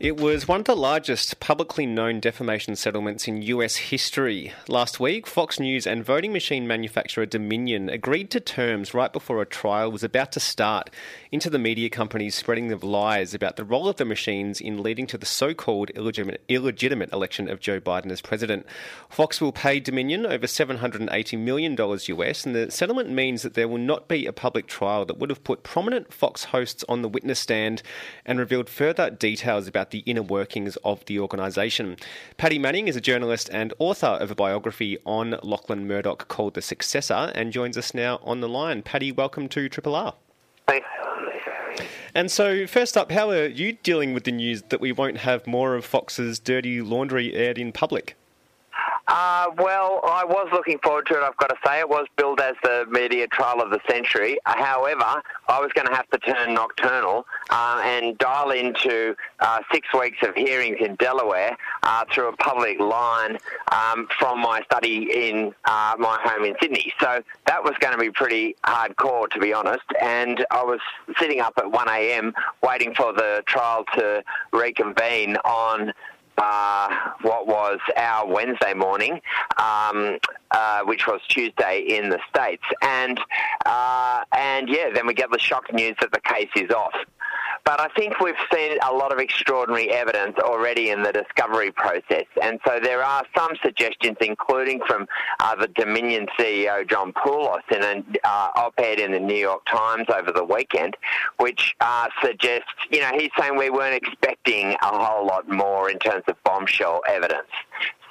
It was one of the largest publicly known defamation settlements in US history. Last week, Fox News and voting machine manufacturer Dominion agreed to terms right before a trial was about to start into the media companies spreading of lies about the role of the machines in leading to the so called illegitimate, illegitimate election of Joe Biden as president. Fox will pay Dominion over $780 million US, and the settlement means that there will not be a public trial that would have put prominent Fox hosts on the witness stand and revealed further details about the inner workings of the organisation. Paddy Manning is a journalist and author of a biography on Lachlan Murdoch called The Successor and joins us now on the line. Paddy, welcome to Triple R. Thanks. And so, first up, how are you dealing with the news that we won't have more of Fox's dirty laundry aired in public? Uh, well, I was looking forward to it, I've got to say. It was billed as the media trial of the century. Uh, however, I was going to have to turn nocturnal uh, and dial into uh, six weeks of hearings in Delaware uh, through a public line um, from my study in uh, my home in Sydney. So that was going to be pretty hardcore, to be honest. And I was sitting up at 1am waiting for the trial to reconvene on uh, was our Wednesday morning, um, uh, which was Tuesday in the States. And, uh, and yeah, then we get the shock news that the case is off. But I think we've seen a lot of extraordinary evidence already in the discovery process. And so there are some suggestions, including from uh, the Dominion CEO, John Poulos, in an uh, op ed in the New York Times over the weekend, which uh, suggests, you know, he's saying we weren't expecting a whole lot more in terms of bombshell evidence.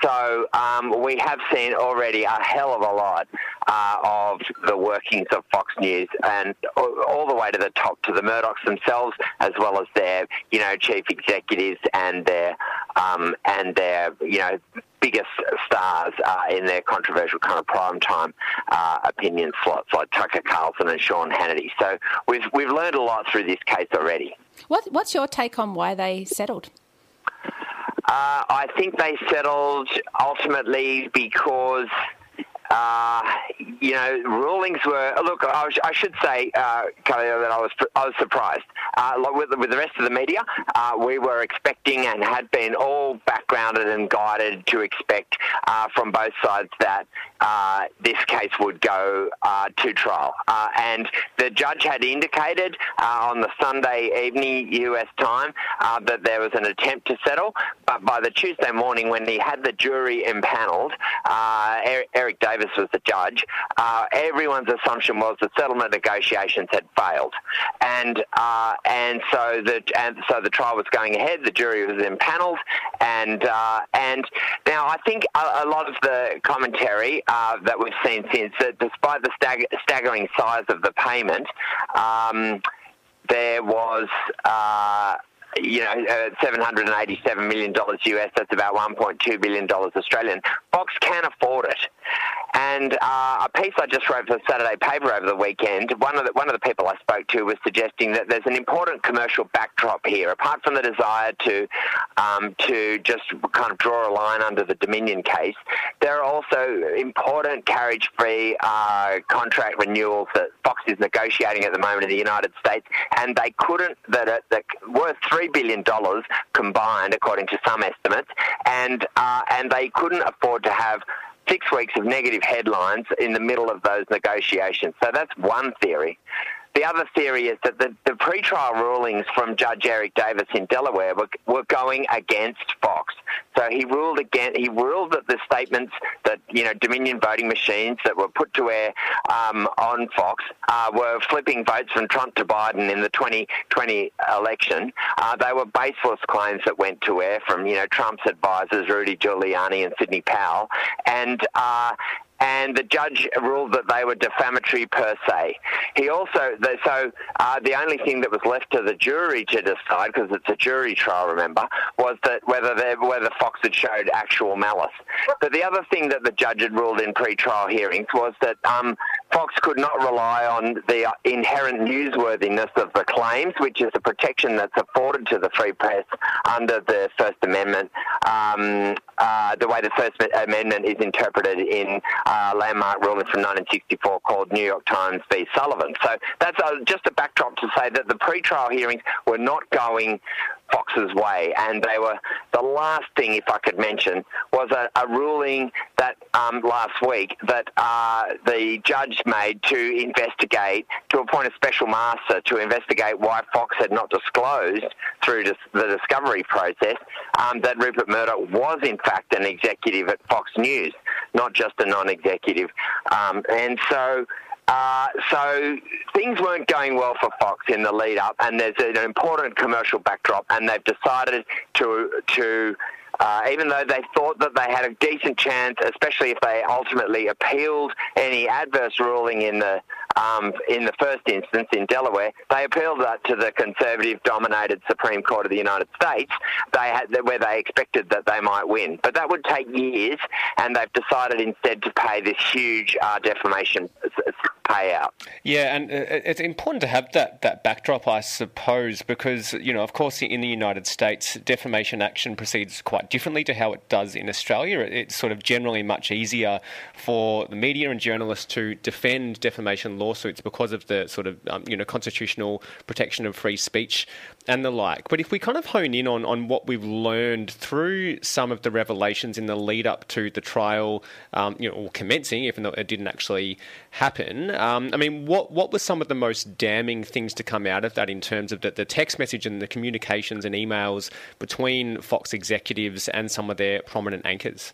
So um, we have seen already a hell of a lot uh, of the workings of Fox News, and all the way to the top to the Murdochs themselves, as well as their you know chief executives and their um, and their you know biggest stars uh, in their controversial kind of prime time uh, opinion slots like Tucker Carlson and Sean Hannity. So we've we've learned a lot through this case already. What, what's your take on why they settled? Uh, I think they settled ultimately because uh, you know, rulings were. Look, I, was, I should say, uh, that I was I was surprised. Uh, with, with the rest of the media, uh, we were expecting and had been all backgrounded and guided to expect uh, from both sides that uh, this case would go uh, to trial. And the judge had indicated on the Sunday evening US time that there was an attempt to settle, but by the Tuesday morning when he had the jury impaneled, Eric Davis was the judge, everyone's assumption was that settlement negotiations had failed. And and so the and so the trial was going ahead. The jury was impaneled, and and now I think a, a lot of the commentary uh, that we've seen since that despite the stag- staggering size of the payment, um, there was. Uh, you know, uh, $787 million US, that's about $1.2 billion Australian. Fox can afford it. And uh, a piece I just wrote for the Saturday paper over the weekend, one of the, one of the people I spoke to was suggesting that there's an important commercial backdrop here. Apart from the desire to um, to just kind of draw a line under the Dominion case, there are also important carriage-fee uh, contract renewals that Fox is negotiating at the moment in the United States, and they couldn't that that worth three billion dollars combined, according to some estimates, and uh, and they couldn't afford to have six weeks of negative headlines in the middle of those negotiations. So that's one theory. The other theory is that the, the pretrial rulings from Judge Eric Davis in Delaware were, were going against Fox. So he ruled again. He ruled that the statements that you know Dominion voting machines that were put to air um, on Fox uh, were flipping votes from Trump to Biden in the 2020 election. Uh, they were baseless claims that went to air from you know Trump's advisors Rudy Giuliani and Sidney Powell, and uh, and the judge ruled that they were defamatory per se. He also, so uh, the only thing that was left to the jury to decide, because it's a jury trial, remember, was that whether whether Fox had showed actual malice. But the other thing that the judge had ruled in pre-trial hearings was that um, Fox could not rely on the inherent newsworthiness of the claims, which is the protection that's afforded to the free press under the First Amendment, um, uh, the way the First Amendment is interpreted in uh, landmark ruling from 1964 called New York Times v. Sullivan. So that's just a backdrop to say that the pre-trial hearings were not going Fox's way, and they were the last thing, if I could mention, was a, a ruling that um, last week that uh, the judge made to investigate, to appoint a special master to investigate why Fox had not disclosed through the discovery process um, that Rupert Murdoch was in fact an executive at Fox News, not just a non-executive, um, and so. Uh, so things weren't going well for Fox in the lead up, and there's an important commercial backdrop, and they've decided to to uh, even though they thought that they had a decent chance, especially if they ultimately appealed any adverse ruling in the um, in the first instance in Delaware, they appealed that to the conservative-dominated Supreme Court of the United States. They had where they expected that they might win, but that would take years, and they've decided instead to pay this huge uh, defamation payout. Yeah, and uh, it's important to have that that backdrop, I suppose, because you know, of course, in the United States, defamation action proceeds quite differently to how it does in Australia. It's sort of generally much easier for the media and journalists to defend defamation lawsuits because of the sort of um, you know constitutional protection of free speech and the like. But if we kind of hone in on, on what we've learned through some of the revelations in the lead up to the trial, um, you know, or commencing, even though it didn't actually happen, um, I mean, what what were some of the most damning things to come out of that in terms of the, the text message and the communications and emails between Fox executives and some of their prominent anchors?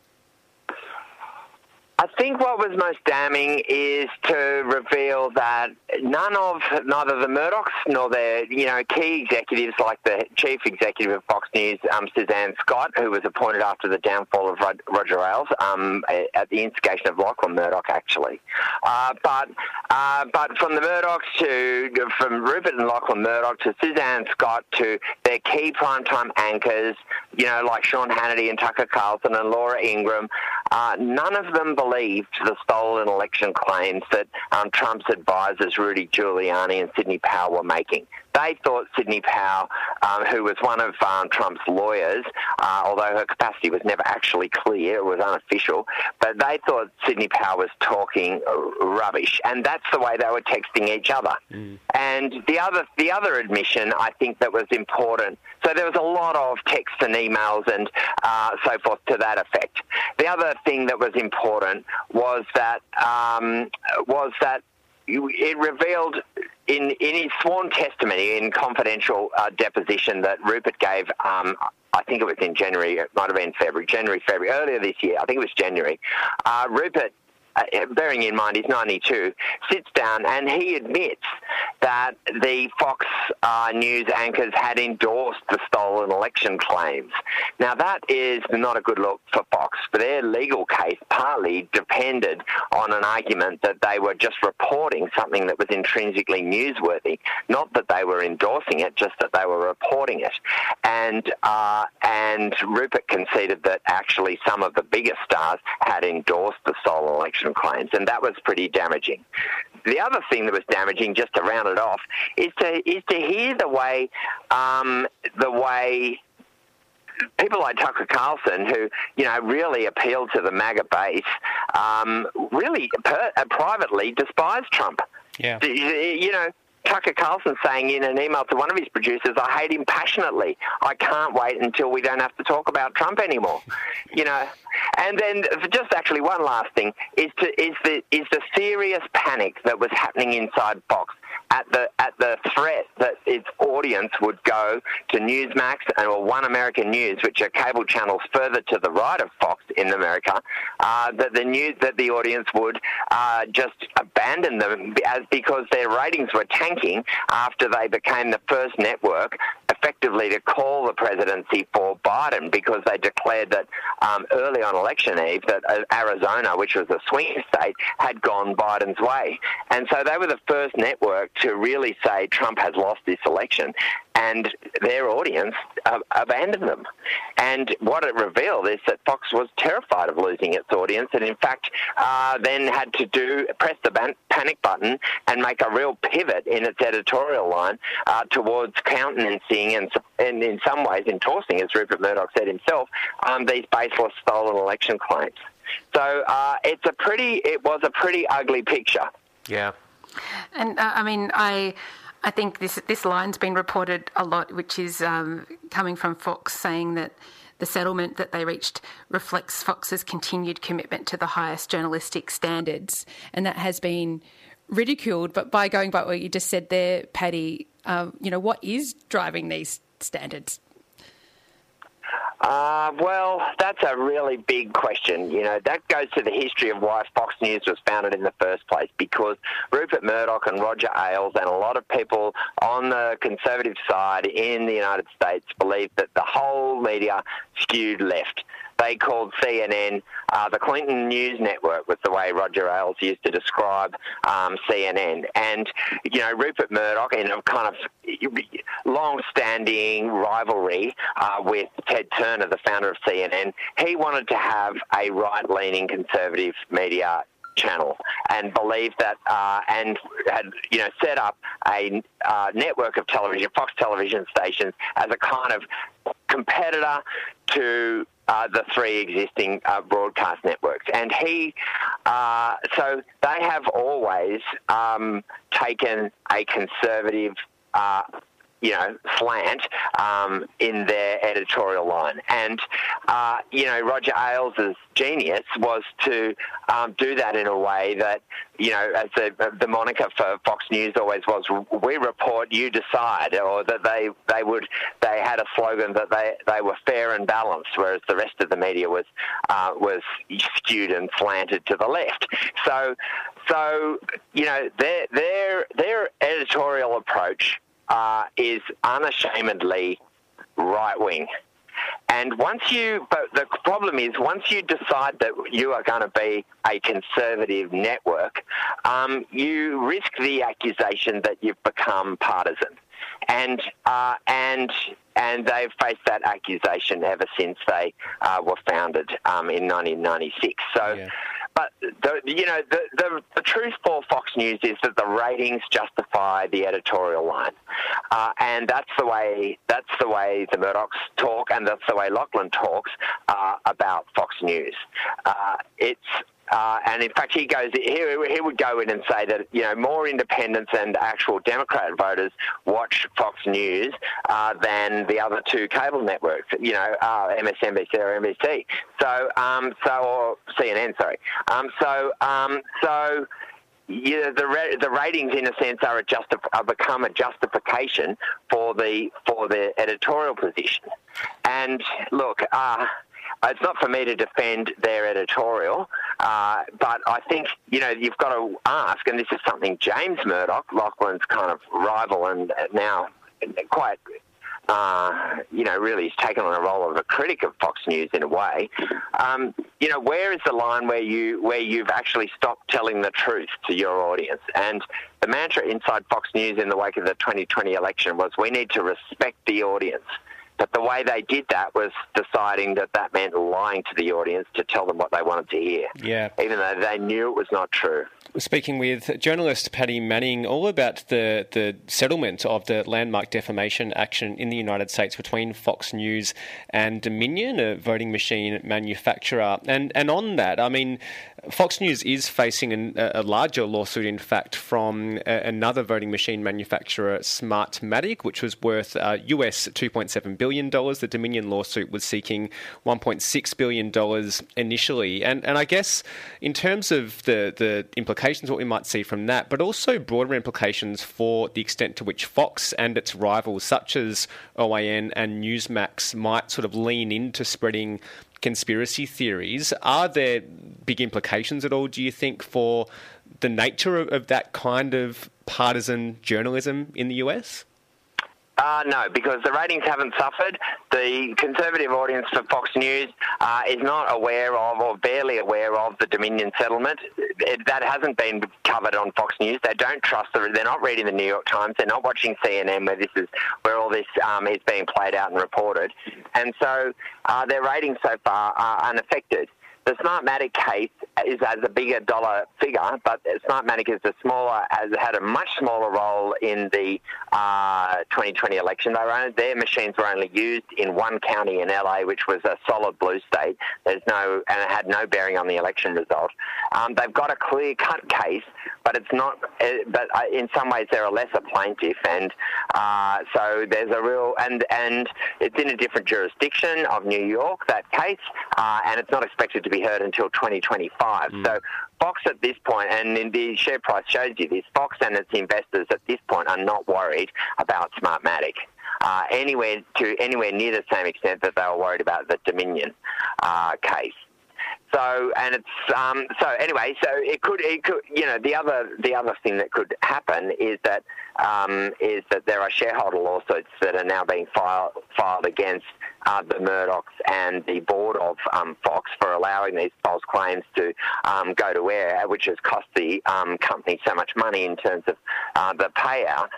I think what was most damning is to reveal that none of neither the Murdochs nor their you know key executives like the chief executive of Fox News, um, Suzanne Scott, who was appointed after the downfall of Roger Ailes um, at the instigation of Lachlan Murdoch, actually. Uh, but uh, but from the Murdochs to from Rupert and Lachlan Murdoch to Suzanne Scott to their key primetime anchors, you know like Sean Hannity and Tucker Carlson and Laura Ingraham, uh, none of them believed the stolen election claims that um, Trump's advisors Rudy Giuliani and Sidney Powell were making. They thought Sidney Powell, um, who was one of um, Trump's lawyers, uh, although her capacity was never actually clear, it was unofficial, but they thought Sidney Powell was talking rubbish, and that's the way they were texting each other. Mm. And the other, the other admission I think that was important. So there was a lot of texts and emails and uh, so forth to that effect. The other thing that was important was that um, was that it revealed in, in his sworn testimony in confidential uh, deposition that Rupert gave, um, I think it was in January, it might have been February, January, February, earlier this year, I think it was January, uh, Rupert uh, bearing in mind he's 92, sits down and he admits that the Fox uh, News anchors had endorsed the stolen election claims. Now, that is not a good look for Fox. Their legal case partly depended on an argument that they were just reporting something that was intrinsically newsworthy, not that they were endorsing it, just that they were reporting it. And, uh, and Rupert conceded that actually some of the biggest stars had endorsed the stolen election claims, and that was pretty damaging. The other thing that was damaging, just to round it off, is to is to hear the way um, the way people like Tucker Carlson, who you know really appealed to the MAGA base, um, really per, uh, privately despised Trump. Yeah. You know, Tucker Carlson saying in an email to one of his producers, I hate him passionately. I can't wait until we don't have to talk about Trump anymore. you know, and then just actually one last thing is to is the is the serious panic that was happening inside Fox at the at the threat that its audience would go to Newsmax and or One American News, which are cable channels further to the right of Fox in America, uh, that the news that the audience would uh, just abandon them as because their ratings were tanking after they became the first network effectively to call the presidency for Biden because they declared that um, early on election eve that uh, Arizona, which was a swing state, had gone Biden's way, and so they were the first network to really say Trump has lost this election, and their audience uh, abandoned them. And what it revealed is that Fox was terrified of losing its audience, and in fact, uh, then had to do press the ban- panic button and make a real pivot in its editorial line uh, towards countenancing and, and, in some ways endorsing, as Rupert Murdoch said himself, um, these baseless stolen election claims. So uh, it's a pretty, it was a pretty ugly picture. Yeah. And uh, I mean, I. I think this this line's been reported a lot, which is um, coming from Fox saying that the settlement that they reached reflects Fox's continued commitment to the highest journalistic standards, and that has been ridiculed. But by going by what you just said there, Paddy, uh, you know what is driving these standards? Uh, well, that's a really big question. You know, that goes to the history of why Fox News was founded in the first place because Rupert Murdoch and Roger Ailes and a lot of people on the conservative side in the United States believe that the whole media skewed left they called CNN uh, the Clinton News Network, was the way Roger Ailes used to describe um, CNN. And, you know, Rupert Murdoch, in a kind of long standing rivalry uh, with Ted Turner, the founder of CNN, he wanted to have a right leaning conservative media channel and believed that uh, and had you know set up a uh, network of television, Fox television stations, as a kind of competitor to uh, the three existing uh, broadcast networks. And he, uh, so they have always um, taken a conservative uh, you know, slant um, in their editorial line. And, uh, you know, Roger Ailes' genius was to um, do that in a way that, you know, as the, the moniker for Fox News always was, we report, you decide, or that they, they would, they had a slogan that they, they were fair and balanced, whereas the rest of the media was, uh, was skewed and slanted to the left. So, so, you know, their, their, their editorial approach uh, is unashamedly right wing. And once you, but the problem is, once you decide that you are going to be a conservative network, um, you risk the accusation that you've become partisan. And uh, and and they've faced that accusation ever since they uh, were founded um, in 1996. So. Yeah. But the, you know the, the, the truth for Fox News is that the ratings justify the editorial line, uh, and that's the way that's the way the Murdochs talk, and that's the way Lachlan talks uh, about Fox News. Uh, it's uh, and in fact, he goes. He, he would go in and say that you know more independents and actual Democrat voters watch Fox News uh, than the other two cable networks. You know, uh, MSNBC or NBC. So, um, so or CNN. Sorry. Um, so, um, so. Yeah, the the ratings in a sense are a justif- are become a justification for the for the editorial position, and look, uh, it's not for me to defend their editorial, uh, but I think you know you've got to ask, and this is something James Murdoch, Lachlan's kind of rival, and now quite. Uh, you know, really he's taken on a role of a critic of Fox News in a way. Um, you know, where is the line where you where you've actually stopped telling the truth to your audience? And the mantra inside Fox News in the wake of the 2020 election was, we need to respect the audience. But the way they did that was deciding that that meant lying to the audience to tell them what they wanted to hear. Yeah. Even though they knew it was not true. Speaking with journalist Paddy Manning all about the, the settlement of the landmark defamation action in the United States between Fox News and Dominion, a voting machine manufacturer. And, and on that, I mean, Fox News is facing an, a larger lawsuit, in fact, from a, another voting machine manufacturer, Smartmatic, which was worth uh, US $2.7 billion. The Dominion lawsuit was seeking $1.6 billion initially. And, and I guess in terms of the, the implications, what we might see from that, but also broader implications for the extent to which Fox and its rivals, such as OAN and Newsmax, might sort of lean into spreading conspiracy theories. Are there big implications at all, do you think, for the nature of, of that kind of partisan journalism in the US? Uh, no, because the ratings haven't suffered. The conservative audience for Fox News uh, is not aware of or barely aware of the Dominion settlement. It, that hasn't been covered on Fox News. They don't trust the, They're not reading the New York Times. They're not watching CNN, where this is where all this um, is being played out and reported. And so uh, their ratings so far are unaffected. The Smartmatic case is as a bigger dollar figure, but Smartmatic is a smaller, has had a much smaller role in the uh, 2020 election. They were, their machines were only used in one county in LA, which was a solid blue state. There's no, and it had no bearing on the election result. Um, they've got a clear-cut case, but it's not. Uh, but uh, in some ways, they're a lesser plaintiff, and uh, so there's a real and and it's in a different jurisdiction of New York that case, uh, and it's not expected to be heard until 2025. Mm. So Fox at this point, and the share price shows you this, Fox and its investors at this point are not worried about Smartmatic. Uh, anywhere to anywhere near the same extent that they were worried about the Dominion uh, case. So and it's um, so anyway. So it could it could you know the other the other thing that could happen is that um, is that there are shareholder lawsuits that are now being filed filed against uh, the Murdochs and the board of um, Fox for allowing these false claims to um, go to air, which has cost the um, company so much money in terms of uh, the payout.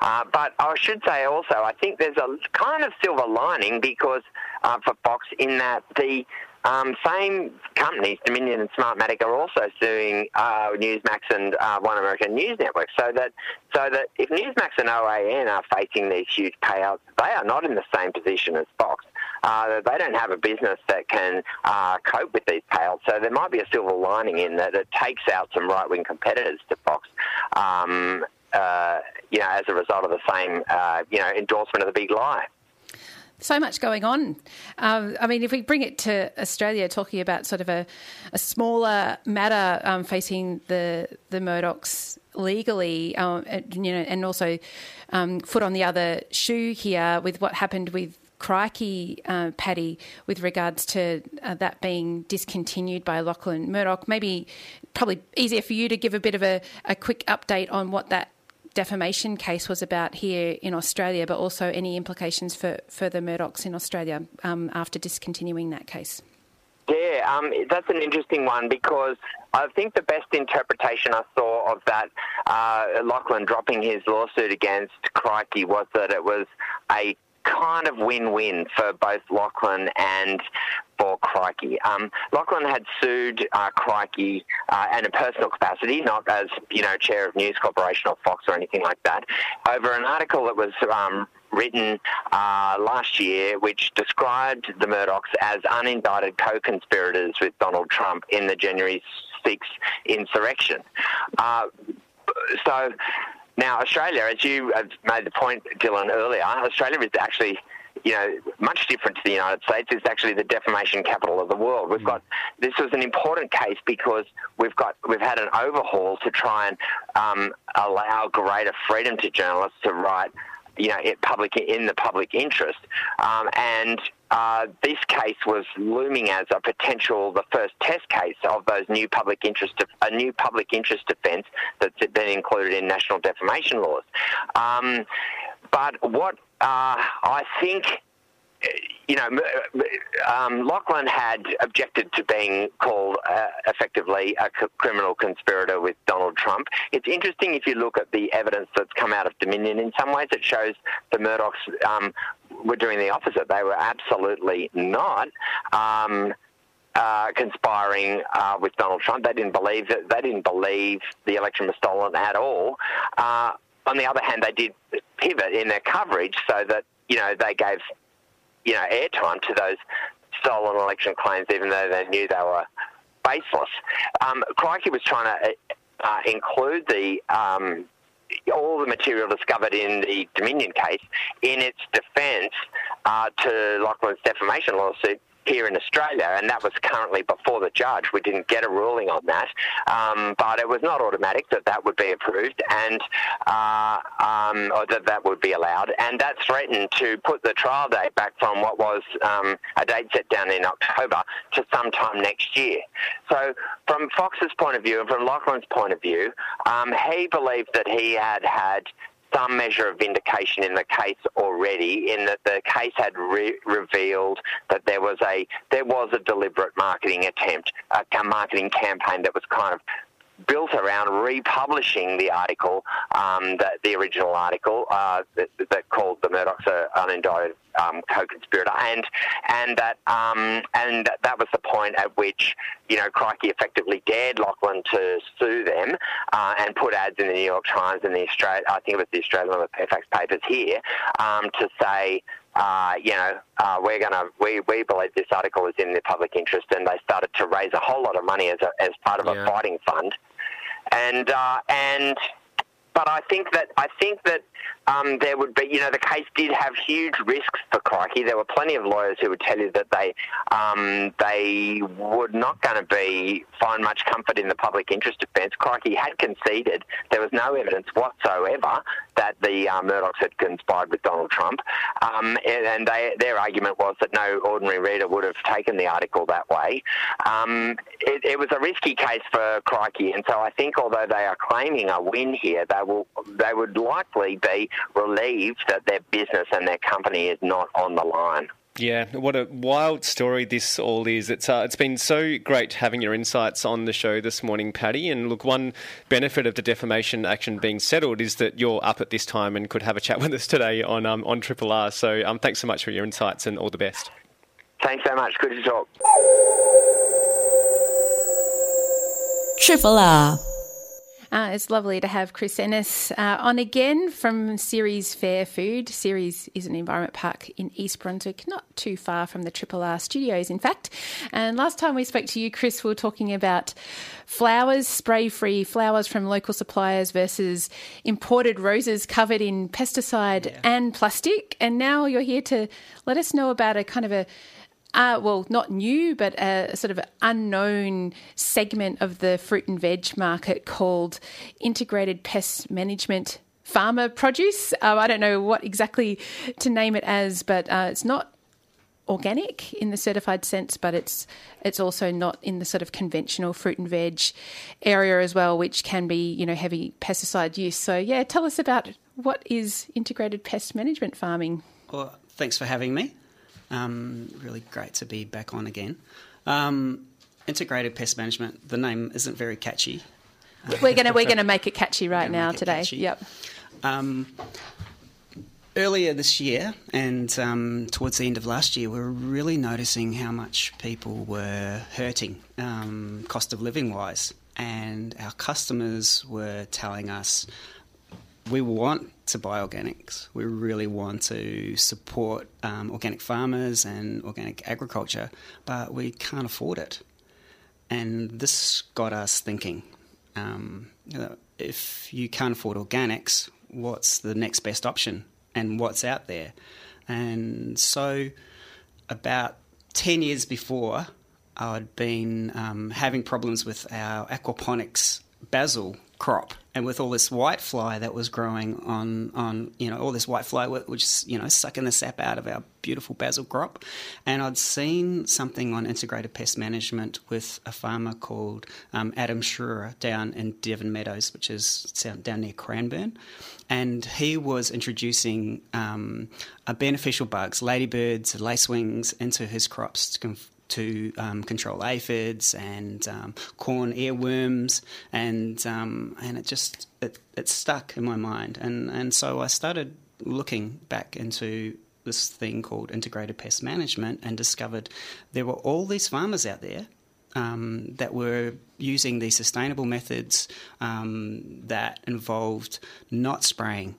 Uh, but I should say also, I think there's a kind of silver lining because uh, for Fox in that the um, same companies, Dominion and Smartmatic, are also suing uh, Newsmax and uh, One American News Network. So that, so that if Newsmax and OAN are facing these huge payouts, they are not in the same position as Fox. Uh, they don't have a business that can uh, cope with these payouts. So there might be a silver lining in that it takes out some right-wing competitors to Fox. Um, uh, you know, as a result of the same, uh, you know, endorsement of the big lie so much going on. Um, I mean, if we bring it to Australia, talking about sort of a, a smaller matter um, facing the the Murdochs legally, um, you know, and also um, foot on the other shoe here with what happened with Crikey, uh, Paddy, with regards to uh, that being discontinued by Lachlan Murdoch. Maybe probably easier for you to give a bit of a, a quick update on what that defamation case was about here in Australia, but also any implications for, the Murdochs in Australia um, after discontinuing that case. Yeah, um, that's an interesting one because I think the best interpretation I saw of that uh, Lachlan dropping his lawsuit against Crikey was that it was a kind of win-win for both Lachlan and for Crikey. Um, Lachlan had sued uh, Crikey uh, in a personal capacity, not as you know chair of News Corporation or Fox or anything like that, over an article that was. Um, written uh, last year, which described the Murdochs as unindicted co-conspirators with Donald Trump in the January 6th insurrection. Uh, so now, Australia, as you have made the point, Dylan, earlier, Australia is actually you know, much different to the United States. It's actually the defamation capital of the world. We've got this was an important case because we've got we've had an overhaul to try and um, allow greater freedom to journalists to write you know, public in the public interest. Um, and uh, this case was looming as a potential, the first test case of those new public interest, a new public interest defence that's been included in national defamation laws. Um, but what uh, I think you know, um, Lachlan had objected to being called uh, effectively a c- criminal conspirator with Donald Trump. It's interesting if you look at the evidence that's come out of Dominion. In some ways, it shows the Murdochs um, were doing the opposite. They were absolutely not. Um, uh, conspiring uh, with Donald Trump. They didn't believe that. They didn't believe the election was stolen at all. Uh, on the other hand, they did pivot in their coverage so that you know they gave you know, airtime to those stolen election claims, even though they knew they were baseless. Um, Crikey was trying to uh, include the um, all the material discovered in the Dominion case in its defence uh, to Lachlan's defamation lawsuit here in Australia, and that was currently before the judge. We didn't get a ruling on that, um, but it was not automatic that that would be approved and uh, um, or that that would be allowed. And that threatened to put the trial date back from what was um, a date set down in October to sometime next year. So, from Fox's point of view and from Lachlan's point of view, um, he believed that he had had some measure of vindication in the case already, in that the case had re- revealed that there was a there was a deliberate marketing attempt, a marketing campaign that was kind of built around republishing the article, um, the, the, original article uh, that, that, called the Murdochs an unindicted um, co-conspirator, and and that um, and that was the point at which you know Crikey effectively dared Lachlan to sue them uh, and put ads in the New York Times and the Australia, I think it was the Australian and the Fairfax papers here um, to say uh, you know, uh, we're going to, we, we believe this article is in the public interest, and they started to raise a whole lot of money as, a, as part of yeah. a fighting fund. And, uh, and, but I think that, I think that um, there would be, you know, the case did have huge risks for Crikey. There were plenty of lawyers who would tell you that they um, they were not going to be find much comfort in the public interest defence. Crikey had conceded there was no evidence whatsoever that the uh, Murdochs had conspired with Donald Trump, um, and they, their argument was that no ordinary reader would have taken the article that way. Um, it, it was a risky case for Crikey, and so I think although they are claiming a win here, they will they would likely be relieved that their business and their company is not on the line. Yeah, what a wild story this all is. It's uh, it's been so great having your insights on the show this morning, Paddy. And look, one benefit of the defamation action being settled is that you're up at this time and could have a chat with us today on um, on Triple R. So um, thanks so much for your insights and all the best. Thanks so much. Good to talk. Triple R. Uh, it's lovely to have Chris Ennis uh, on again from Ceres Fair Food. Ceres is an environment park in East Brunswick, not too far from the Triple R studios, in fact. And last time we spoke to you, Chris, we were talking about flowers, spray free flowers from local suppliers versus imported roses covered in pesticide yeah. and plastic. And now you're here to let us know about a kind of a uh, well, not new, but a sort of unknown segment of the fruit and veg market called integrated pest management farmer produce. Uh, I don't know what exactly to name it as, but uh, it's not organic in the certified sense, but it's it's also not in the sort of conventional fruit and veg area as well, which can be you know heavy pesticide use. So yeah, tell us about what is integrated pest management farming. Well, thanks for having me. Um, really great to be back on again. Um, integrated pest management. The name isn't very catchy. We're gonna we're gonna make it catchy right now today. Catchy. Yep. Um, earlier this year and um, towards the end of last year, we were really noticing how much people were hurting, um, cost of living wise, and our customers were telling us we want to buy organics. We really want to support um, organic farmers and organic agriculture, but we can't afford it. And this got us thinking um, you know, if you can't afford organics, what's the next best option and what's out there? And so, about 10 years before, I'd been um, having problems with our aquaponics basil crop and with all this white fly that was growing on on you know all this white fly which is you know sucking the sap out of our beautiful basil crop. And I'd seen something on integrated pest management with a farmer called um, Adam Schruer down in Devon Meadows which is down near Cranbourne. And he was introducing um, beneficial bugs ladybirds lacewings into his crops to to um, control aphids and um, corn earworms, and um, and it just it, it stuck in my mind, and and so I started looking back into this thing called integrated pest management and discovered there were all these farmers out there um, that were using these sustainable methods um, that involved not spraying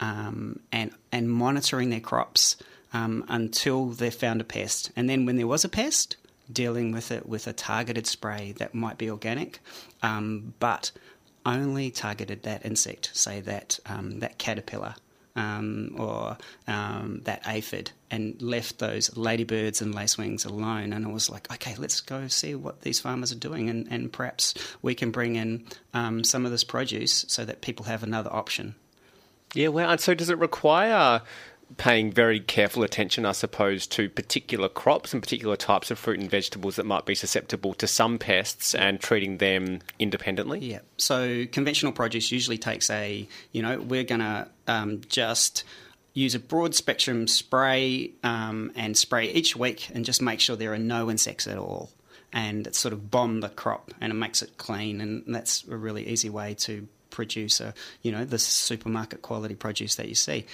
um, and and monitoring their crops um, until they found a pest. And then when there was a pest, dealing with it with a targeted spray that might be organic, um, but only targeted that insect, say that um, that caterpillar. Um, or um, that aphid, and left those ladybirds and lacewings alone. And I was like, okay, let's go see what these farmers are doing, and, and perhaps we can bring in um, some of this produce so that people have another option. Yeah, well, and so does it require paying very careful attention, I suppose, to particular crops and particular types of fruit and vegetables that might be susceptible to some pests and treating them independently. Yeah. So conventional produce usually takes a, you know, we're going to um, just use a broad spectrum spray um, and spray each week and just make sure there are no insects at all. And it's sort of bomb the crop and it makes it clean. And that's a really easy way to produce a, you know, the supermarket quality produce that you see.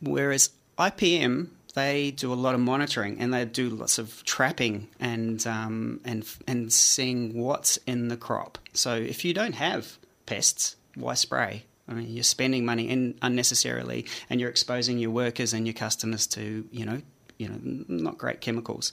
Whereas IPM, they do a lot of monitoring and they do lots of trapping and um, and and seeing what's in the crop. So if you don't have pests, why spray? I mean, you're spending money in unnecessarily, and you're exposing your workers and your customers to you know you know not great chemicals.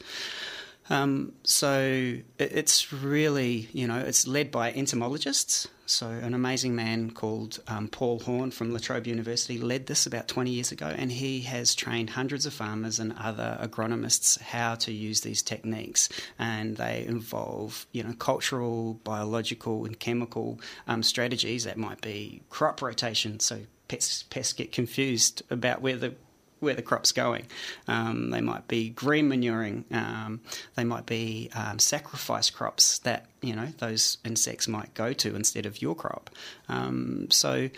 Um, so it's really, you know, it's led by entomologists. So an amazing man called um, Paul Horne from La Trobe University led this about 20 years ago, and he has trained hundreds of farmers and other agronomists how to use these techniques. And they involve, you know, cultural, biological, and chemical um, strategies that might be crop rotation. So pests, pests get confused about where the where the crop's going. Um, they might be green manuring. Um, they might be um, sacrifice crops that you know those insects might go to instead of your crop. Um, so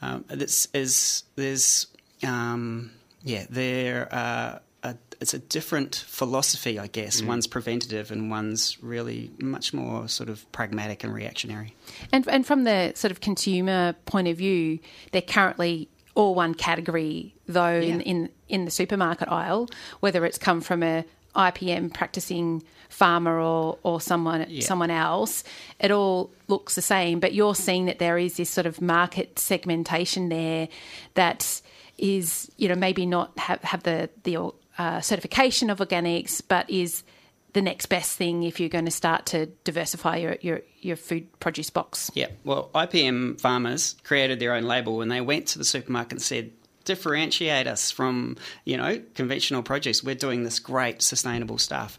um, this is there's um, yeah there. Uh, a, it's a different philosophy, I guess. Mm. One's preventative and one's really much more sort of pragmatic and reactionary. And and from the sort of consumer point of view, they're currently all one category though yeah. in, in in the supermarket aisle, whether it's come from a IPM practicing farmer or or someone yeah. someone else, it all looks the same. But you're seeing that there is this sort of market segmentation there that is you know maybe not have have the the uh, certification of organics, but is the next best thing if you're going to start to diversify your, your, your food produce box. Yeah, well, IPM farmers created their own label and they went to the supermarket and said, differentiate us from, you know, conventional produce. We're doing this great sustainable stuff.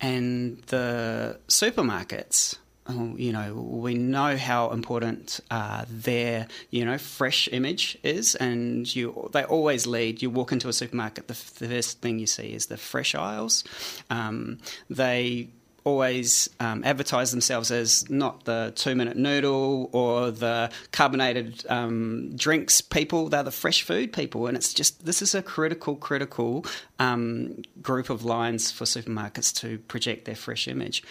And the supermarkets you know, we know how important uh, their, you know, fresh image is, and you they always lead. You walk into a supermarket, the, the first thing you see is the fresh aisles. Um, they always um, advertise themselves as not the two minute noodle or the carbonated um, drinks people. They're the fresh food people. And it's just, this is a critical, critical um, group of lines for supermarkets to project their fresh image.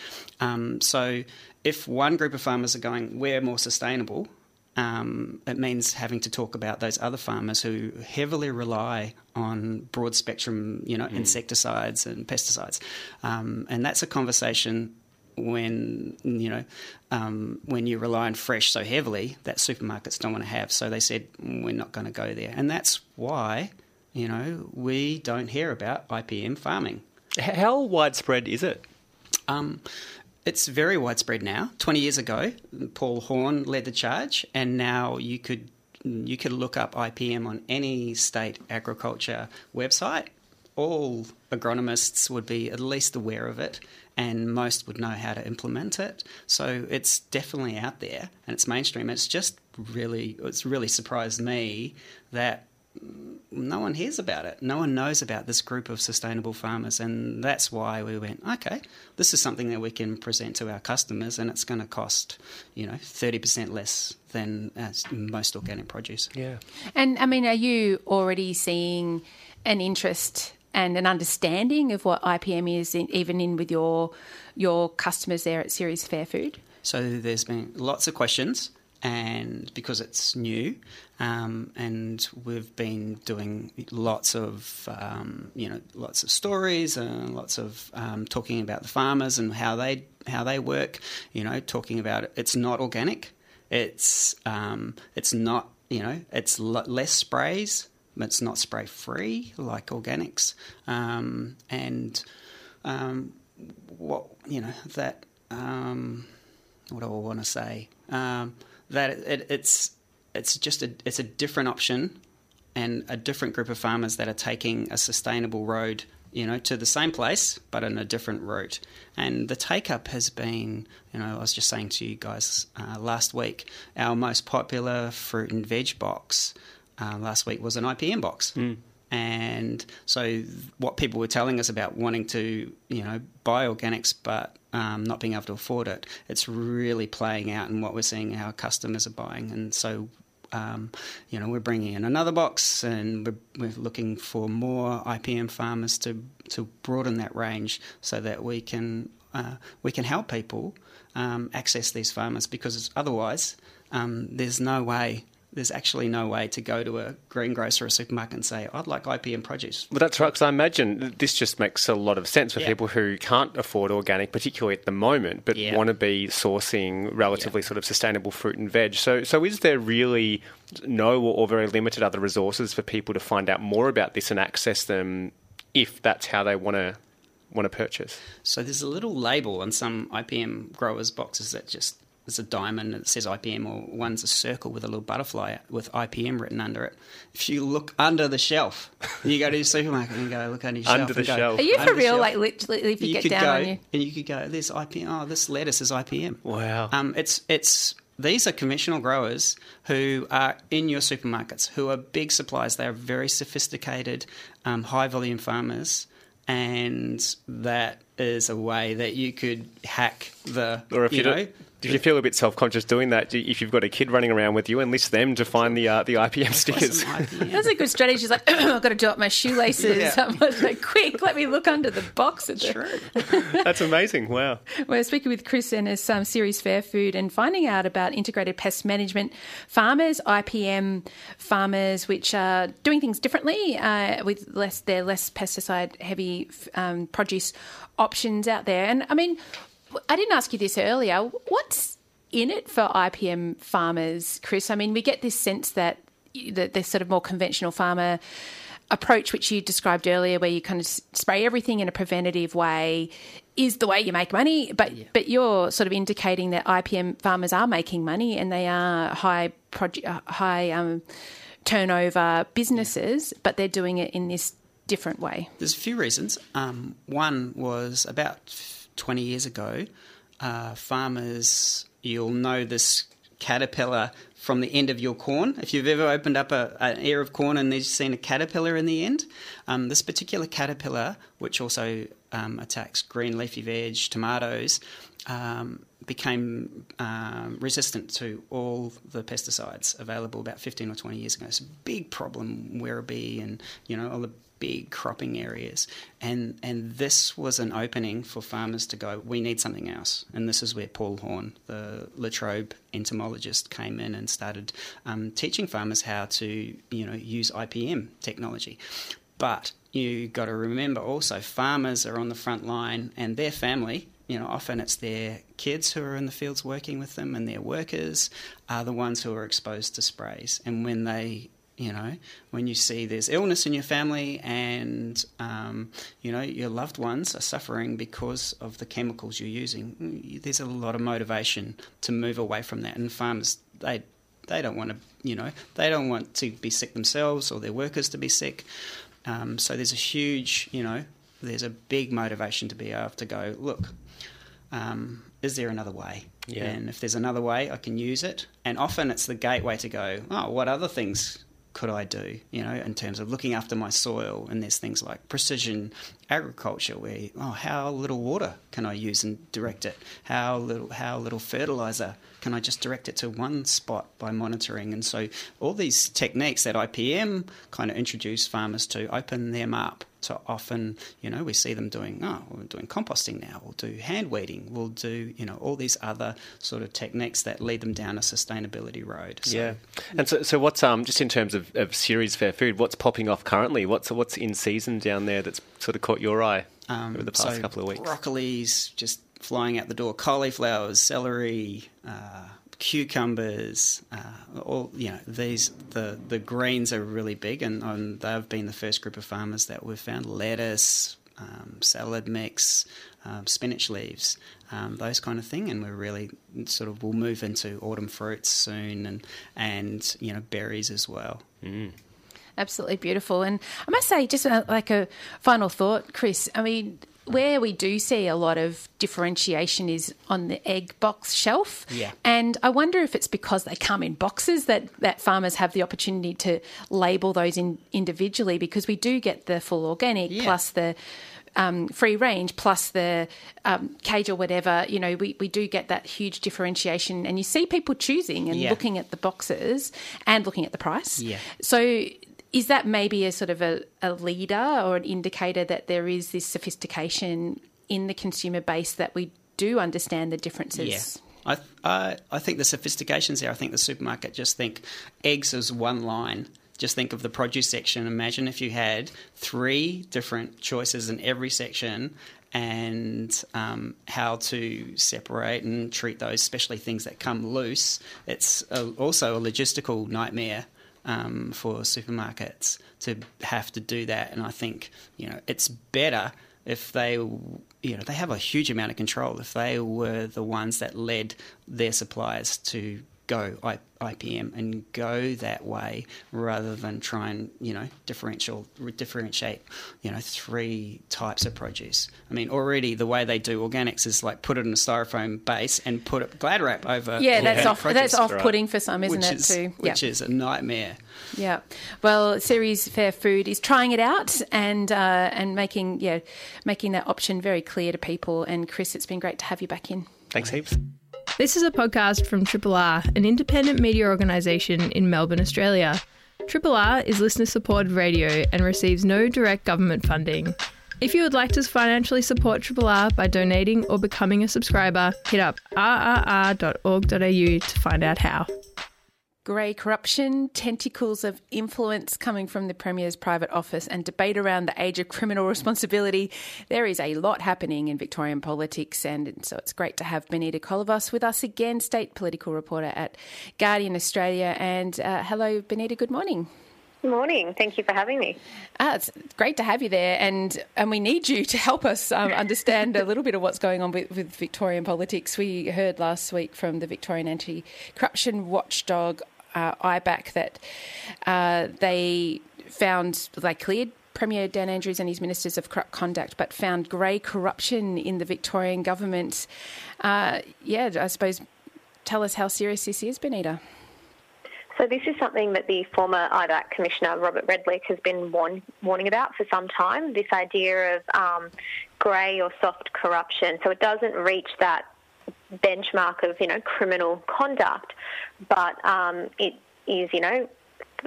Um, so if one group of farmers are going, we're more sustainable, um, it means having to talk about those other farmers who heavily rely on broad spectrum, you know, mm. insecticides and pesticides, um, and that's a conversation when you know um, when you rely on fresh so heavily that supermarkets don't want to have. So they said we're not going to go there, and that's why you know we don't hear about IPM farming. How widespread is it? Um, it's very widespread now. Twenty years ago, Paul Horne led the charge, and now you could you could look up IPM on any state agriculture website. All agronomists would be at least aware of it, and most would know how to implement it. So it's definitely out there, and it's mainstream. It's just really it's really surprised me that no one hears about it. No one knows about this group of sustainable farmers, and that's why we went. Okay, this is something that we can present to our customers, and it's going to cost, you know, thirty percent less than most organic produce. Yeah. And I mean, are you already seeing an interest and an understanding of what IPM is, in, even in with your your customers there at Ceres Fair Food? So there's been lots of questions and because it's new, um, and we've been doing lots of um, you know lots of stories and lots of um, talking about the farmers and how they how they work. You know, talking about it. it's not organic. It's um, it's not you know it's l- less sprays. It's not spray free like organics, um, and um, what you know that what do I want to say? Um, that it, it's it's just a it's a different option and a different group of farmers that are taking a sustainable road you know to the same place but on a different route and the take up has been you know I was just saying to you guys uh, last week our most popular fruit and veg box uh, last week was an IPM box mm. And so, what people were telling us about wanting to, you know, buy organics but um, not being able to afford it, it's really playing out in what we're seeing our customers are buying. And so, um, you know, we're bringing in another box, and we're, we're, looking for more IPM farmers to to broaden that range so that we can uh, we can help people um, access these farmers because otherwise um, there's no way there's actually no way to go to a greengrocer or a supermarket and say, I'd like IPM produce. Well, that's right, because I imagine this just makes a lot of sense for yeah. people who can't afford organic, particularly at the moment, but yeah. want to be sourcing relatively yeah. sort of sustainable fruit and veg. So, so is there really no or very limited other resources for people to find out more about this and access them if that's how they want to want to purchase? So there's a little label on some IPM growers' boxes that just there's a diamond that says IPM, or one's a circle with a little butterfly with IPM written under it. If you look under the shelf, you go to your supermarket and go look under your under shelf. The shelf. Are you for real? Like literally, if you, you get down go, on you, and you could go, "This IPM. Oh, this lettuce is IPM." Wow. Um, it's it's these are conventional growers who are in your supermarkets, who are big suppliers. They are very sophisticated, um, high volume farmers and that is a way that you could hack the. Or if you, you know, do you feel a bit self conscious doing that? If you've got a kid running around with you, enlist them to find the uh, the IPM stickers. IPM. That's a good strategy. She's like, I've got to do up my shoelaces. Yeah. I'm like, quick, let me look under the box. That's true. That's amazing. Wow. We're speaking with Chris Ennis, um, Fair Food and finding out about integrated pest management farmers, IPM farmers, which are doing things differently uh, with less their less pesticide heavy um, produce options out there. And I mean, I didn't ask you this earlier. What's in it for IPM farmers, Chris? I mean, we get this sense that the, the sort of more conventional farmer approach, which you described earlier, where you kind of spray everything in a preventative way, is the way you make money. But yeah. but you're sort of indicating that IPM farmers are making money and they are high produ- uh, high um, turnover businesses, yeah. but they're doing it in this different way. There's a few reasons. Um, one was about 20 years ago, uh, farmers, you'll know this caterpillar from the end of your corn. If you've ever opened up a, an ear of corn and you've seen a caterpillar in the end, um, this particular caterpillar, which also um, attacks green leafy veg, tomatoes, um, became um, resistant to all the pesticides available about 15 or 20 years ago. It's a big problem, Werribee and you know all the big cropping areas. And, and this was an opening for farmers to go, we need something else. And this is where Paul Horne, the Latrobe entomologist, came in and started um, teaching farmers how to you know, use IPM technology. But you got to remember also, farmers are on the front line and their family you know, often it's their kids who are in the fields working with them, and their workers are the ones who are exposed to sprays. And when they you know, when you see there's illness in your family and, um, you know, your loved ones are suffering because of the chemicals you're using, there's a lot of motivation to move away from that. And farmers, they, they don't want to, you know, they don't want to be sick themselves or their workers to be sick. Um, so there's a huge, you know, there's a big motivation to be able to go, look, um, is there another way? Yeah. And if there's another way, I can use it. And often it's the gateway to go, oh, what other things could I do, you know, in terms of looking after my soil? And there's things like precision agriculture, where oh, how little water can I use and direct it? How little how little fertilizer can I just direct it to one spot by monitoring? And so all these techniques that IPM kind of introduce farmers to open them up to often, you know, we see them doing, oh, we're doing composting now, we'll do hand weeding, we'll do, you know, all these other sort of techniques that lead them down a sustainability road. So, yeah. And so, so what's, um, just in terms of, of Ceres Fair Food, what's popping off currently? What's, what's in season down there that's sort of caught your eye um, over the past so couple of weeks? Broccolis just flying out the door, cauliflowers, celery, uh, cucumbers, uh, all you know, these the the greens are really big, and, and they've been the first group of farmers that we've found lettuce, um, salad mix, um, spinach leaves, um, those kind of thing, and we're really sort of we'll move into autumn fruits soon, and and you know berries as well. Mm. Absolutely beautiful, and I must say, just uh, like a final thought, Chris. I mean, where we do see a lot of differentiation is on the egg box shelf. Yeah. And I wonder if it's because they come in boxes that, that farmers have the opportunity to label those in individually because we do get the full organic Yeah. plus the um, free range plus the um, cage or whatever, you know, we, we do get that huge differentiation. And you see people choosing and Yeah. looking at the boxes and looking at the price. Yeah. So is that maybe a sort of a, a leader or an indicator that there is this sophistication in the consumer base that we do understand the differences? Yeah. I, I, I think the sophistication's there. I think the supermarket just think eggs as one line. Just think of the produce section. Imagine if you had three different choices in every section and um, how to separate and treat those, especially things that come loose. It's a, also a logistical nightmare um, for supermarkets to have to do that. And I think you know it's better if they you know they have a huge amount of control if they were the ones that led their suppliers to go I, IPM and go that way rather than try and you know differential differentiate you know three types of produce. I mean already the way they do organics is like put it in a styrofoam base and put it glad wrap over Yeah, that's off. produce, That's off-putting for some, isn't which it? is too. which is a nightmare. Yeah. Well, Ceres Fair Food is trying it out and uh, and making yeah making that option very clear to people. And Chris, it's been great to have you back in. Thanks heaps. This is a podcast from Triple R, an independent media organisation in Melbourne, Australia. Triple R is listener supported radio and receives no direct government funding. If you would like to financially support Triple R by donating or becoming a subscriber, hit up rrr.org.au to find out how. Grey corruption, tentacles of influence coming from the Premier's private office, and debate around the age of criminal responsibility. There is a lot happening in Victorian politics, and so it's great to have Benita Kolovos with us again, state political reporter at Guardian Australia. And uh, hello, Benita, good morning. Good morning. Thank you for having me. Ah, it's great to have you there, and and we need you to help us um, understand a little bit of what's going on with, with Victorian politics. We heard last week from the Victorian anti-corruption watchdog uh, IBAC that uh, they found they cleared Premier Dan Andrews and his ministers of corrupt conduct, but found grey corruption in the Victorian government. Uh, yeah, I suppose. Tell us how serious this is, Benita. So this is something that the former IBAC Commissioner Robert Redlich has been warn, warning about for some time. This idea of um, grey or soft corruption. So it doesn't reach that benchmark of you know criminal conduct, but um, it is you know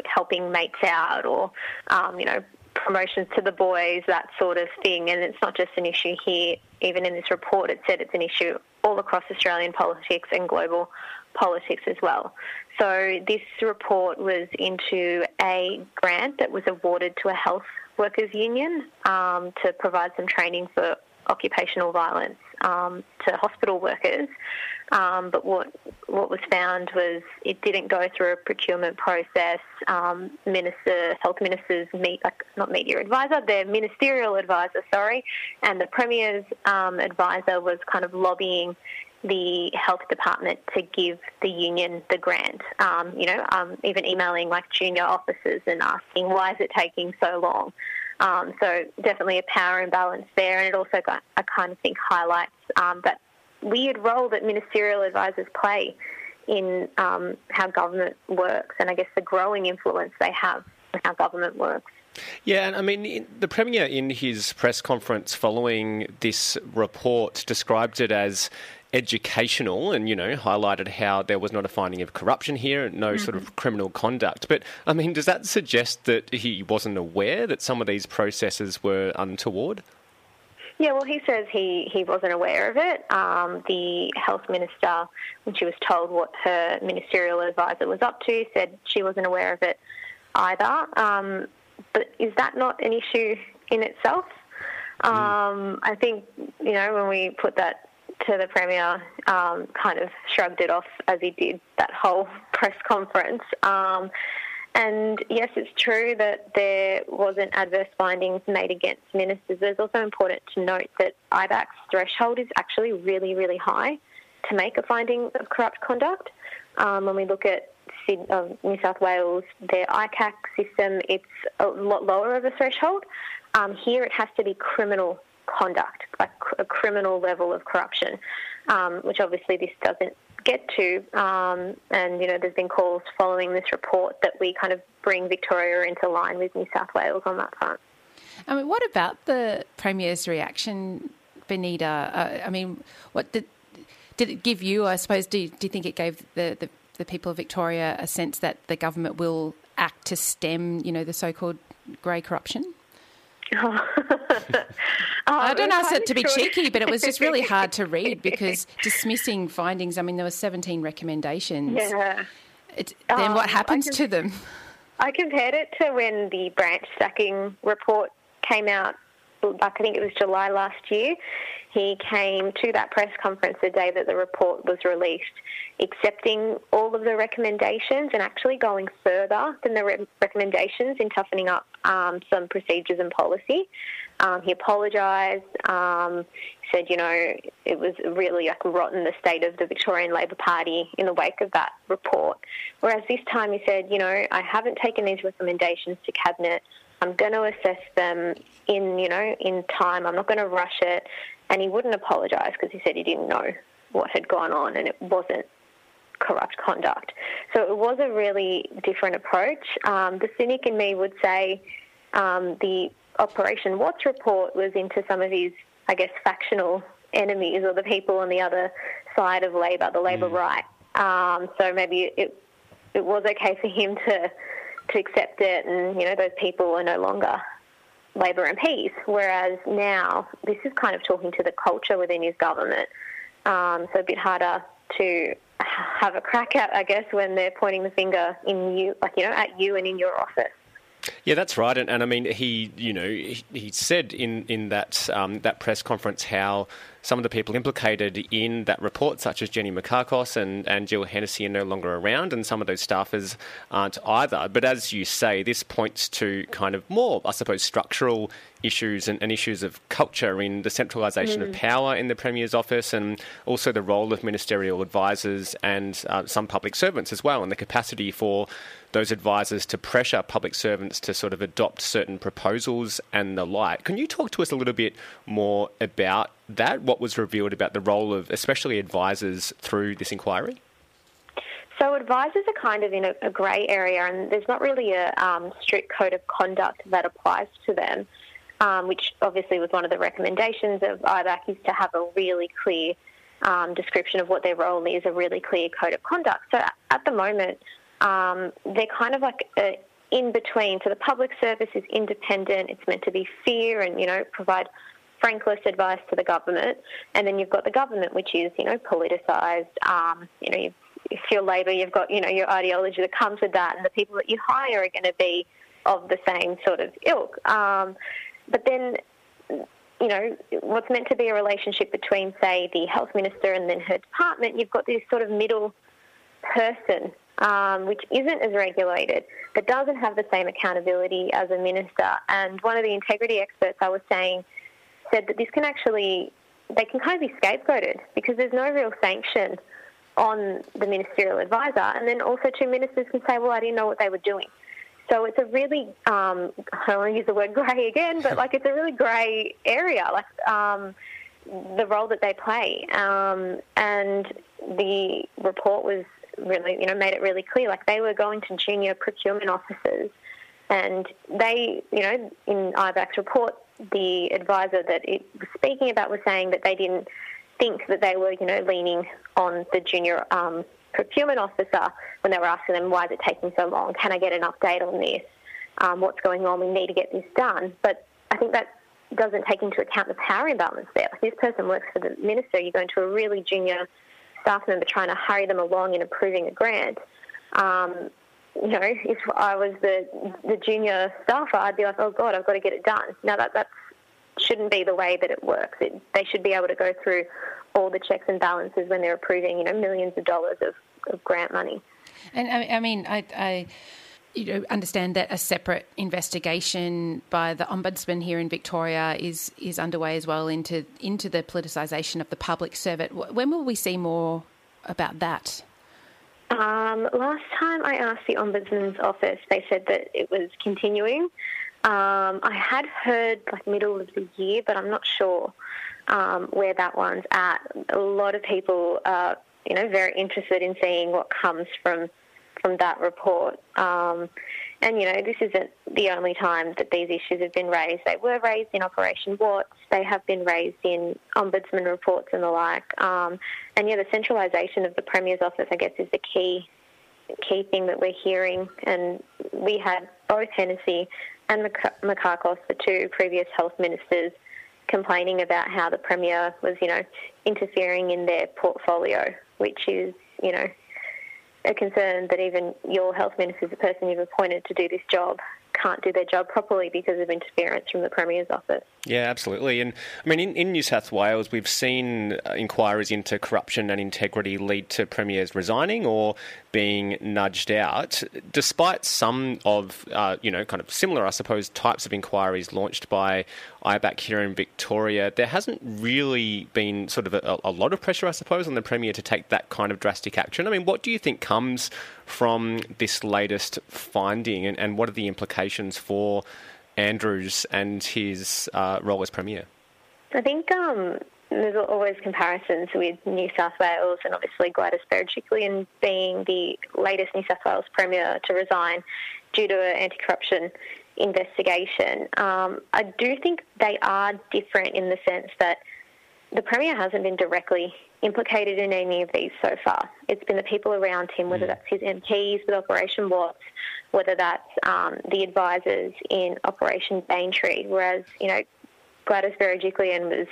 helping mates out or um, you know promotions to the boys, that sort of thing. And it's not just an issue here. Even in this report, it said it's an issue all across Australian politics and global politics as well. So this report was into a grant that was awarded to a health workers union um, to provide some training for occupational violence um, to hospital workers. Um, but what what was found was it didn't go through a procurement process. Um, minister, health ministers meet not media advisor, their ministerial advisor, sorry, and the premier's um, advisor was kind of lobbying the health department to give the union the grant. Um, you know, um, even emailing like junior officers and asking why is it taking so long. Um, so definitely a power imbalance there, and it also got, I kind of think highlights um, that weird role that ministerial advisors play in um, how government works, and I guess the growing influence they have on how government works. Yeah, and I mean, the Premier in his press conference following this report described it as educational and, you know, highlighted how there was not a finding of corruption here, no sort of criminal conduct. But, I mean, does that suggest that he wasn't aware that some of these processes were untoward? Yeah, well, he says he, he wasn't aware of it. Um, the health minister, when she was told what her ministerial advisor was up to, said she wasn't aware of it either. Um, but is that not an issue in itself? Um, I think, you know, when we put that to the Premier, um, kind of shrugged it off as he did that whole press conference. Um, and yes, it's true that there wasn't adverse findings made against ministers. It's also important to note that IBAC's threshold is actually really, really high to make a finding of corrupt conduct. Um, when we look at uh, New South Wales, their ICAC system, it's a lot lower of a threshold. Um, here, it has to be criminal conduct, like a criminal level of corruption, um, which obviously this doesn't get to. Um, and, you know, there's been calls following this report that we kind of bring Victoria into line with New South Wales on that front. I mean, what about the Premier's reaction, Benita? Uh, I mean, what did, did it give you, I suppose, do you, do you think it gave the, the, the people of Victoria a sense that the government will act to stem, you know, the so-called grey corruption? Oh. I don't ask it to be cheeky, but it was just really hard to read because dismissing findings. I mean, there were 17 recommendations. Yeah. Then um, what happens to them? I compared it to when the branch stacking report came out back, I think it was July last year. He came to that press conference the day that the report was released, accepting all of the recommendations and actually going further than the re- recommendations in toughening up um, some procedures and policy. Um, he apologised. Um, said, you know, it was really like rotten the state of the Victorian Labor Party in the wake of that report. Whereas this time he said, you know, I haven't taken these recommendations to cabinet. I'm going to assess them in, you know, in time. I'm not going to rush it. And he wouldn't apologise because he said he didn't know what had gone on and it wasn't corrupt conduct. So it was a really different approach. Um, the cynic in me would say um, the Operation Watts report was into some of his, I guess, factional enemies or the people on the other side of Labor, the Labor mm. right. Um, so maybe it it was okay for him to to accept it, and you know those people are no longer Labor MPs. Whereas now this is kind of talking to the culture within his government, um, so a bit harder to have a crack at, I guess, when they're pointing the finger in you, like you know, at you and in your office. Yeah, that's right, and, and I mean, he, you know, he, he said in in that um, that press conference how some of the people implicated in that report, such as Jenny Mikakos and, and Jill Hennessy, are no longer around, and some of those staffers aren't either. But as you say, this points to kind of more, I suppose, structural issues and, and issues of culture in the centralisation mm. of power in the Premier's office and also the role of ministerial advisors and uh, some public servants as well, and the capacity for those advisors to pressure public servants to sort of adopt certain proposals and the like. Can you talk to us a little bit more about that? What was revealed about the role of especially advisors through this inquiry? So advisors are kind of in a, a grey area, and there's not really a um, strict code of conduct that applies to them, um, which obviously was one of the recommendations of IBAC is to have a really clear um, description of what their role is, a really clear code of conduct. So at the moment, um, they're kind of like a, in between. So the public service is independent. It's meant to be fair and you know provide frankless advice to the government, and then you've got the government, which is you know politicised. Um, you know, if you're Labor, you've got you know your ideology that comes with that, and the people that you hire are going to be of the same sort of ilk. Um, but then you know, what's meant to be a relationship between, say, the health minister and then her department, you've got this sort of middle person um, which isn't as regulated, but doesn't have the same accountability as a minister. And one of the integrity experts I was saying said that this can actually, they can kind of be scapegoated because there's no real sanction on the ministerial advisor. And then also, two ministers can say, well, I didn't know what they were doing. So it's a really, um, I don't want to use the word grey again, but like it's a really grey area, like um, the role that they play. Um, and the report was really, you know, made it really clear. Like they were going to junior procurement officers, and they, you know, in IBAC's report, the advisor that it was speaking about was saying that they didn't think that they were, you know, leaning on the junior um, procurement officer when they were asking them, why is it taking so long? Can I get an update on this? Um, what's going on? We need to get this done. But I think that doesn't take into account the power imbalance there. Like this person works for the minister, you're going to a really junior staff member trying to hurry them along in approving a grant. Um, you know, if I was the the junior staffer, I'd be like, oh God, I've got to get it done. Now that that shouldn't be the way that it works. It, they should be able to go through all the checks and balances when they're approving, you know, millions of dollars of, of grant money. And I, I mean, I, I you know, understand that a separate investigation by the ombudsman here in Victoria is is underway as well into into the politicisation of the public servant. When will we see more about that? Um, last time I asked the ombudsman's office, they said that it was continuing. Um, I had heard like middle of the year, but I'm not sure um, where that one's at. A lot of people are, you know, very interested in seeing what comes from from that report. Um, and you know, this isn't the only time that these issues have been raised. They were raised in Operation Watts. They have been raised in ombudsman reports and the like. Um, and yeah, the centralisation of the premier's office, I guess, is the key key thing that we're hearing. And we had both Hennessy and Mikakos, the two previous health ministers, complaining about how the premier was, you know, interfering in their portfolio, which is, you know, a concern that even your health minister, the person you've appointed to do this job, can't do their job properly because of interference from the Premier's office. Yeah, absolutely. And I mean, in, in New South Wales, we've seen uh, inquiries into corruption and integrity lead to premiers resigning or being nudged out, despite some of, uh, you know, kind of similar, I suppose, types of inquiries launched by IBAC here in Victoria. There hasn't really been sort of a, a lot of pressure, I suppose, on the Premier to take that kind of drastic action. I mean, what do you think comes from this latest finding and, and what are the implications for Andrews and his uh, role as Premier? I think um, there's always comparisons with New South Wales and obviously Gladys Berejiklian being the latest New South Wales Premier to resign due to an anti-corruption investigation. Um, I do think they are different in the sense that the Premier hasn't been directly implicated in any of these so far. It's been the people around him, whether mm. that's his MPs with Operation Watts, whether that's um, the advisors in Operation Daintree, whereas, you know, Gladys Berejiklian was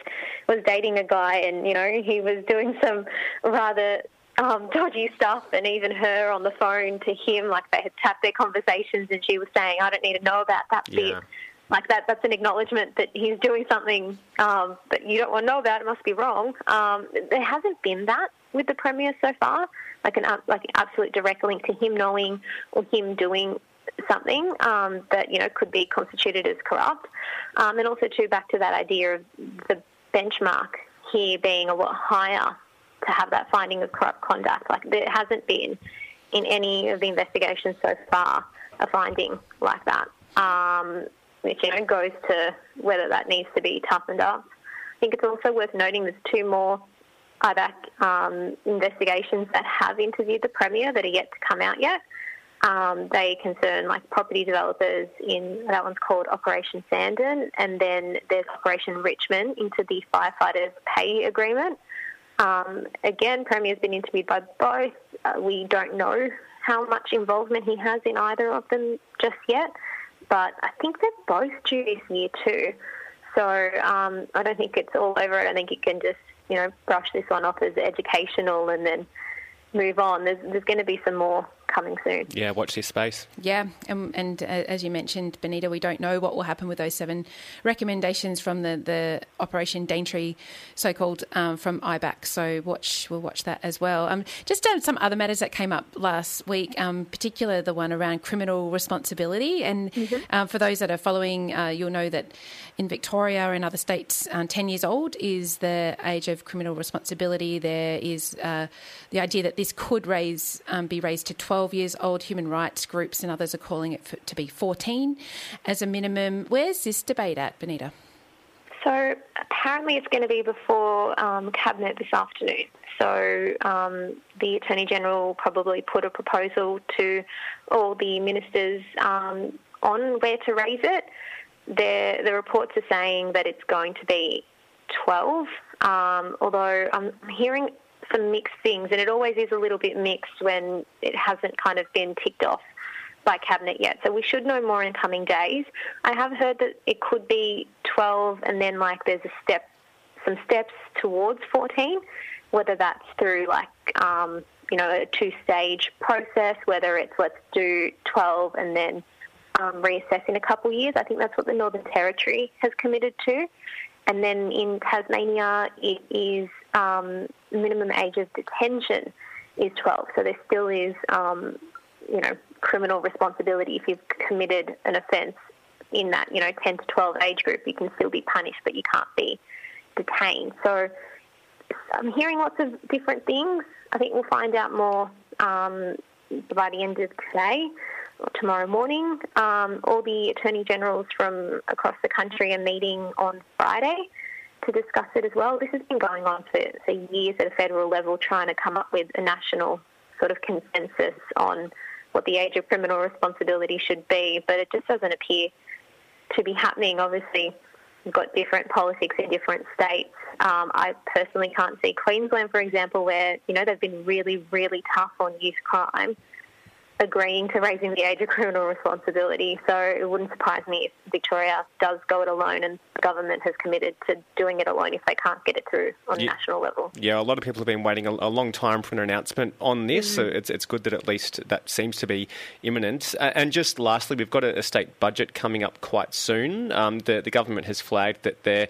was dating a guy, and you know he was doing some rather um, dodgy stuff, and even her on the phone to him, like they had tapped their conversations, and she was saying, "I don't need to know about that yeah. bit." Like that, that's an acknowledgement that he's doing something um, that you don't want to know about. It must be wrong. Um, there hasn't been that with the premier so far, like an like absolute direct link to him knowing or him doing something um, that you know could be constituted as corrupt. Um, and also, too, back to that idea of the benchmark here being a lot higher to have that finding of corrupt conduct. Like there hasn't been in any of the investigations so far a finding like that, um, which you know goes to whether that needs to be toughened up. I think it's also worth noting there's two more IBAC um, investigations that have interviewed the Premier that are yet to come out yet. Um, they concern like property developers in that one's called Operation Sandon, and then there's Operation Richmond into the firefighters' pay agreement. Um, again, Premier's been interviewed by both. Uh, we don't know how much involvement he has in either of them just yet, but I think they're both due this year too. So um, I don't think it's all over. I don't think you can just you know brush this one off as educational and then move on. There's, there's going to be some more coming soon. Yeah, watch this space. Yeah, um, and uh, as you mentioned, Benita, we don't know what will happen with those seven recommendations from the, the Operation Daintree, so-called um, from IBAC. So watch, we'll watch that as well. Um, just uh, some other matters that came up last week, um, particular the one around criminal responsibility. And mm-hmm. Um, for those that are following, uh, you'll know that in Victoria and other states, um, 10 years old is the age of criminal responsibility. There is uh, the idea that this could raise be raised to 12 12 years old. Human rights groups and others are calling it for, to be 14 as a minimum. Where's this debate at, Benita? So apparently it's going to be before um, Cabinet this afternoon. So um, the Attorney General will probably put a proposal to all the ministers um, on where to raise it. The, the reports are saying that it's going to be 12, um, although I'm hearing some mixed things, and it always is a little bit mixed when it hasn't kind of been ticked off by cabinet yet. So we should know more in coming days. I have heard that it could be 12, and then like there's a step, some steps towards 14, whether that's through like um, you know a two-stage process, whether it's let's do 12 and then um, reassess in a couple of years. I think that's what the Northern Territory has committed to. And then in Tasmania, it is um, minimum age of detention is 12. So there still is, um, you know, criminal responsibility if you've committed an offence in that, you know, 10 to 12 age group. You can still be punished, but you can't be detained. So I'm hearing lots of different things. I think we'll find out more um, by the end of today. Tomorrow morning. Um, all the attorney generals from across the country are meeting on Friday to discuss it as well. This has been going on for, for years at a federal level, trying to come up with a national sort of consensus on what the age of criminal responsibility should be, but it just doesn't appear to be happening. Obviously, we've got different politics in different states. Um, I personally can't see Queensland, for example, where you know they've been really, really tough on youth crime agreeing to raising the age of criminal responsibility. So it wouldn't surprise me if Victoria does go it alone and the government has committed to doing it alone if they can't get it through on yeah. a national level. Yeah, a lot of people have been waiting a, a long time for an announcement on this, mm-hmm. so it's, it's good that at least that seems to be imminent. Uh, and just lastly, we've got a, a, state budget coming up quite soon. Um, the, the government has flagged that there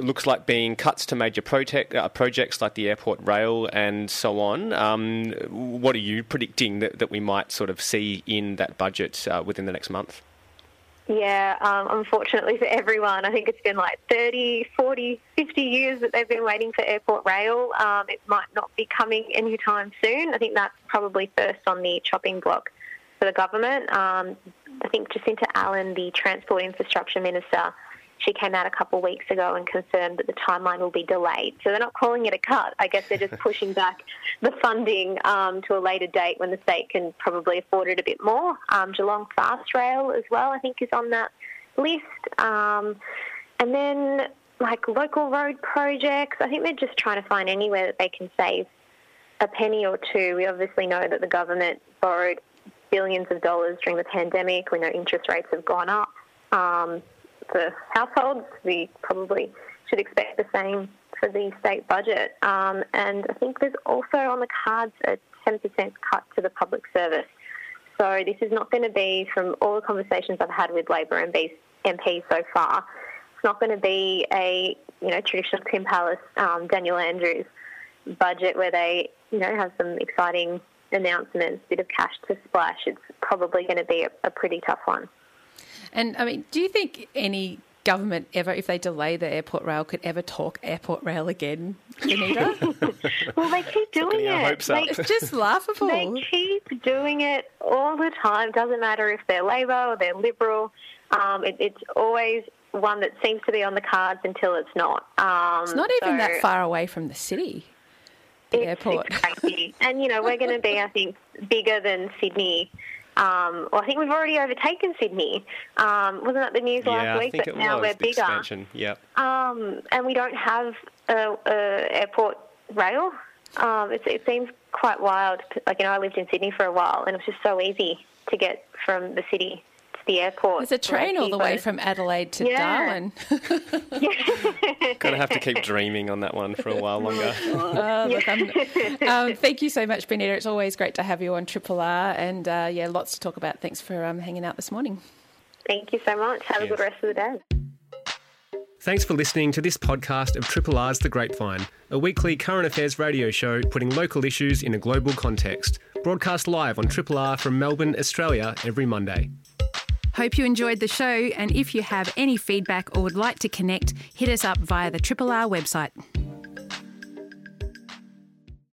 looks like being cuts to major protect, uh, projects like the airport rail and so on. Um, what are you predicting that, that we might sort of see in that budget uh, within the next month? Yeah, um, unfortunately for everyone, I think it's been like 30, 40, 50 years that they've been waiting for airport rail. Um, it might not be coming anytime soon. I think that's probably first on the chopping block for the government. Um, I think Jacinta Allan, the Transport Infrastructure Minister, she came out a couple of weeks ago and confirmed that the timeline will be delayed. So they're not calling it a cut. I guess they're just pushing back the funding um, to a later date when the state can probably afford it a bit more. Um, Geelong Fast Rail as well, I think, is on that list. Um, and then like local road projects, I think they're just trying to find anywhere that they can save a penny or two. We obviously know that the government borrowed billions of dollars during the pandemic. We know interest rates have gone up. Um, for households. We probably should expect the same for the state budget. Um, and I think there's also on the cards a 10% cut to the public service. So this is not going to be, from all the conversations I've had with Labor MPs so far, it's not going to be a you know traditional Tim Pallas, um, Daniel Andrews budget where they you know have some exciting announcements, bit of cash to splash. It's probably going to be a, a pretty tough one. And I mean, do you think any government ever, if they delay the airport rail, could ever talk airport rail again, Anita? well, they keep doing it. They, it's just laughable. They keep doing it all the time. Doesn't matter if they're Labor or they're Liberal. Um, it, it's always one that seems to be on the cards until it's not. Um, it's not even so that far away from the city. The airport. crazy. and you know, we're going to be, I think, bigger than Sydney um, well, I think we've already overtaken Sydney. Um, wasn't that the news yeah, last week? but now was, we're bigger. Expansion. Yep. Um, and we don't have a, a airport rail. Um, it, it seems quite wild. Like you know, I lived in Sydney for a while, and it was just so easy to get from the city the airport. There's a train all the way from Adelaide to yeah. Darwin. Gonna have to keep dreaming on that one for a while longer. uh, look, um, thank you so much, Benita. It's always great to have you on Triple R, and uh, yeah, lots to talk about. Thanks for um, hanging out this morning. Thank you so much. Have Cheers. a good rest of the day. Thanks for listening to this podcast of Triple R's The Grapevine, a weekly current affairs radio show putting local issues in a global context. Broadcast live on Triple R from Melbourne, Australia, every Monday. Hope you enjoyed the show, and if you have any feedback or would like to connect, hit us up via the Triple R website.